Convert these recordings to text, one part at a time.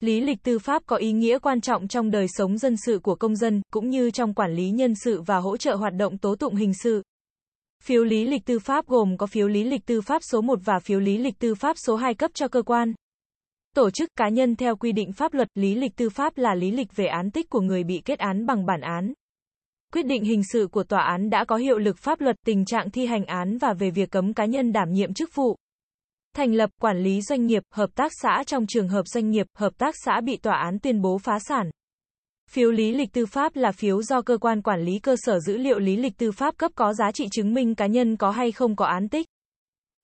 Lý lịch tư pháp có ý nghĩa quan trọng trong đời sống dân sự của công dân, cũng như trong quản lý nhân sự và hỗ trợ hoạt động tố tụng hình sự. Phiếu lý lịch tư pháp gồm có phiếu lý lịch tư pháp số 1 và phiếu lý lịch tư pháp số 2 cấp cho cơ quan. Tổ chức cá nhân theo quy định pháp luật, lý lịch tư pháp là lý lịch về án tích của người bị kết án bằng bản án. Quyết định hình sự của tòa án đã có hiệu lực pháp luật, tình trạng thi hành án và về việc cấm cá nhân đảm nhiệm chức vụ. Thành lập, quản lý doanh nghiệp, hợp tác xã trong trường hợp doanh nghiệp, hợp tác xã bị tòa án tuyên bố phá sản. Phiếu lý lịch tư pháp là phiếu do cơ quan quản lý cơ sở dữ liệu lý lịch tư pháp cấp có giá trị chứng minh cá nhân có hay không có án tích.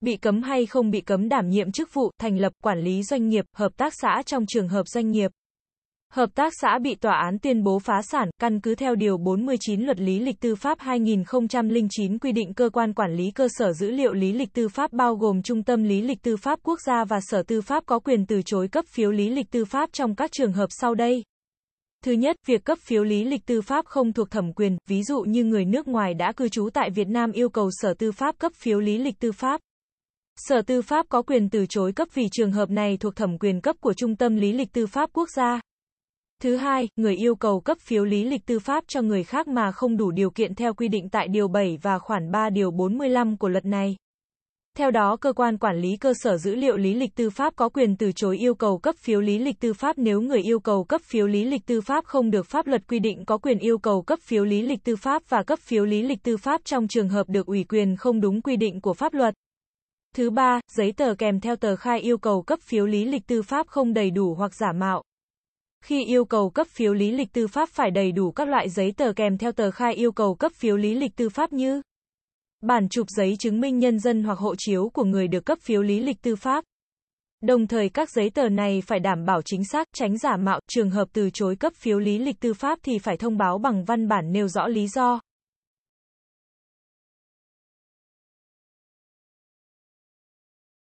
Bị cấm hay không bị cấm đảm nhiệm chức vụ, thành lập, quản lý doanh nghiệp, hợp tác xã trong trường hợp doanh nghiệp. Hợp tác xã bị tòa án tuyên bố phá sản, căn cứ theo Điều 49 Luật Lý lịch Tư pháp 2009 quy định cơ quan quản lý cơ sở dữ liệu lý lịch tư pháp bao gồm Trung tâm Lý lịch Tư pháp Quốc gia và Sở Tư pháp có quyền từ chối cấp phiếu lý lịch tư pháp trong các trường hợp sau đây. Thứ nhất, việc cấp phiếu lý lịch tư pháp không thuộc thẩm quyền, ví dụ như người nước ngoài đã cư trú tại Việt Nam yêu cầu Sở Tư pháp cấp phiếu lý lịch tư pháp. Sở Tư pháp có quyền từ chối cấp vì trường hợp này thuộc thẩm quyền cấp của Trung tâm Lý lịch Tư pháp Quốc gia. Thứ hai, người yêu cầu cấp phiếu lý lịch tư pháp cho người khác mà không đủ điều kiện theo quy định tại Điều 7 và khoản 3 Điều 45 của luật này. Theo đó, cơ quan quản lý cơ sở dữ liệu lý lịch tư pháp có quyền từ chối yêu cầu cấp phiếu lý lịch tư pháp nếu người yêu cầu cấp phiếu lý lịch tư pháp không được pháp luật quy định có quyền yêu cầu cấp phiếu lý lịch tư pháp và cấp phiếu lý lịch tư pháp trong trường hợp được ủy quyền không đúng quy định của pháp luật. Thứ ba, giấy tờ kèm theo tờ khai yêu cầu cấp phiếu lý lịch tư pháp không đầy đủ hoặc giả mạo. Khi yêu cầu cấp phiếu lý lịch tư pháp phải đầy đủ các loại giấy tờ kèm theo tờ khai yêu cầu cấp phiếu lý lịch tư pháp như bản chụp giấy chứng minh nhân dân hoặc hộ chiếu của người được cấp phiếu lý lịch tư pháp. Đồng thời các giấy tờ này phải đảm bảo chính xác, tránh giả mạo, trường hợp từ chối cấp phiếu lý lịch tư pháp thì phải thông báo bằng văn bản nêu rõ lý do.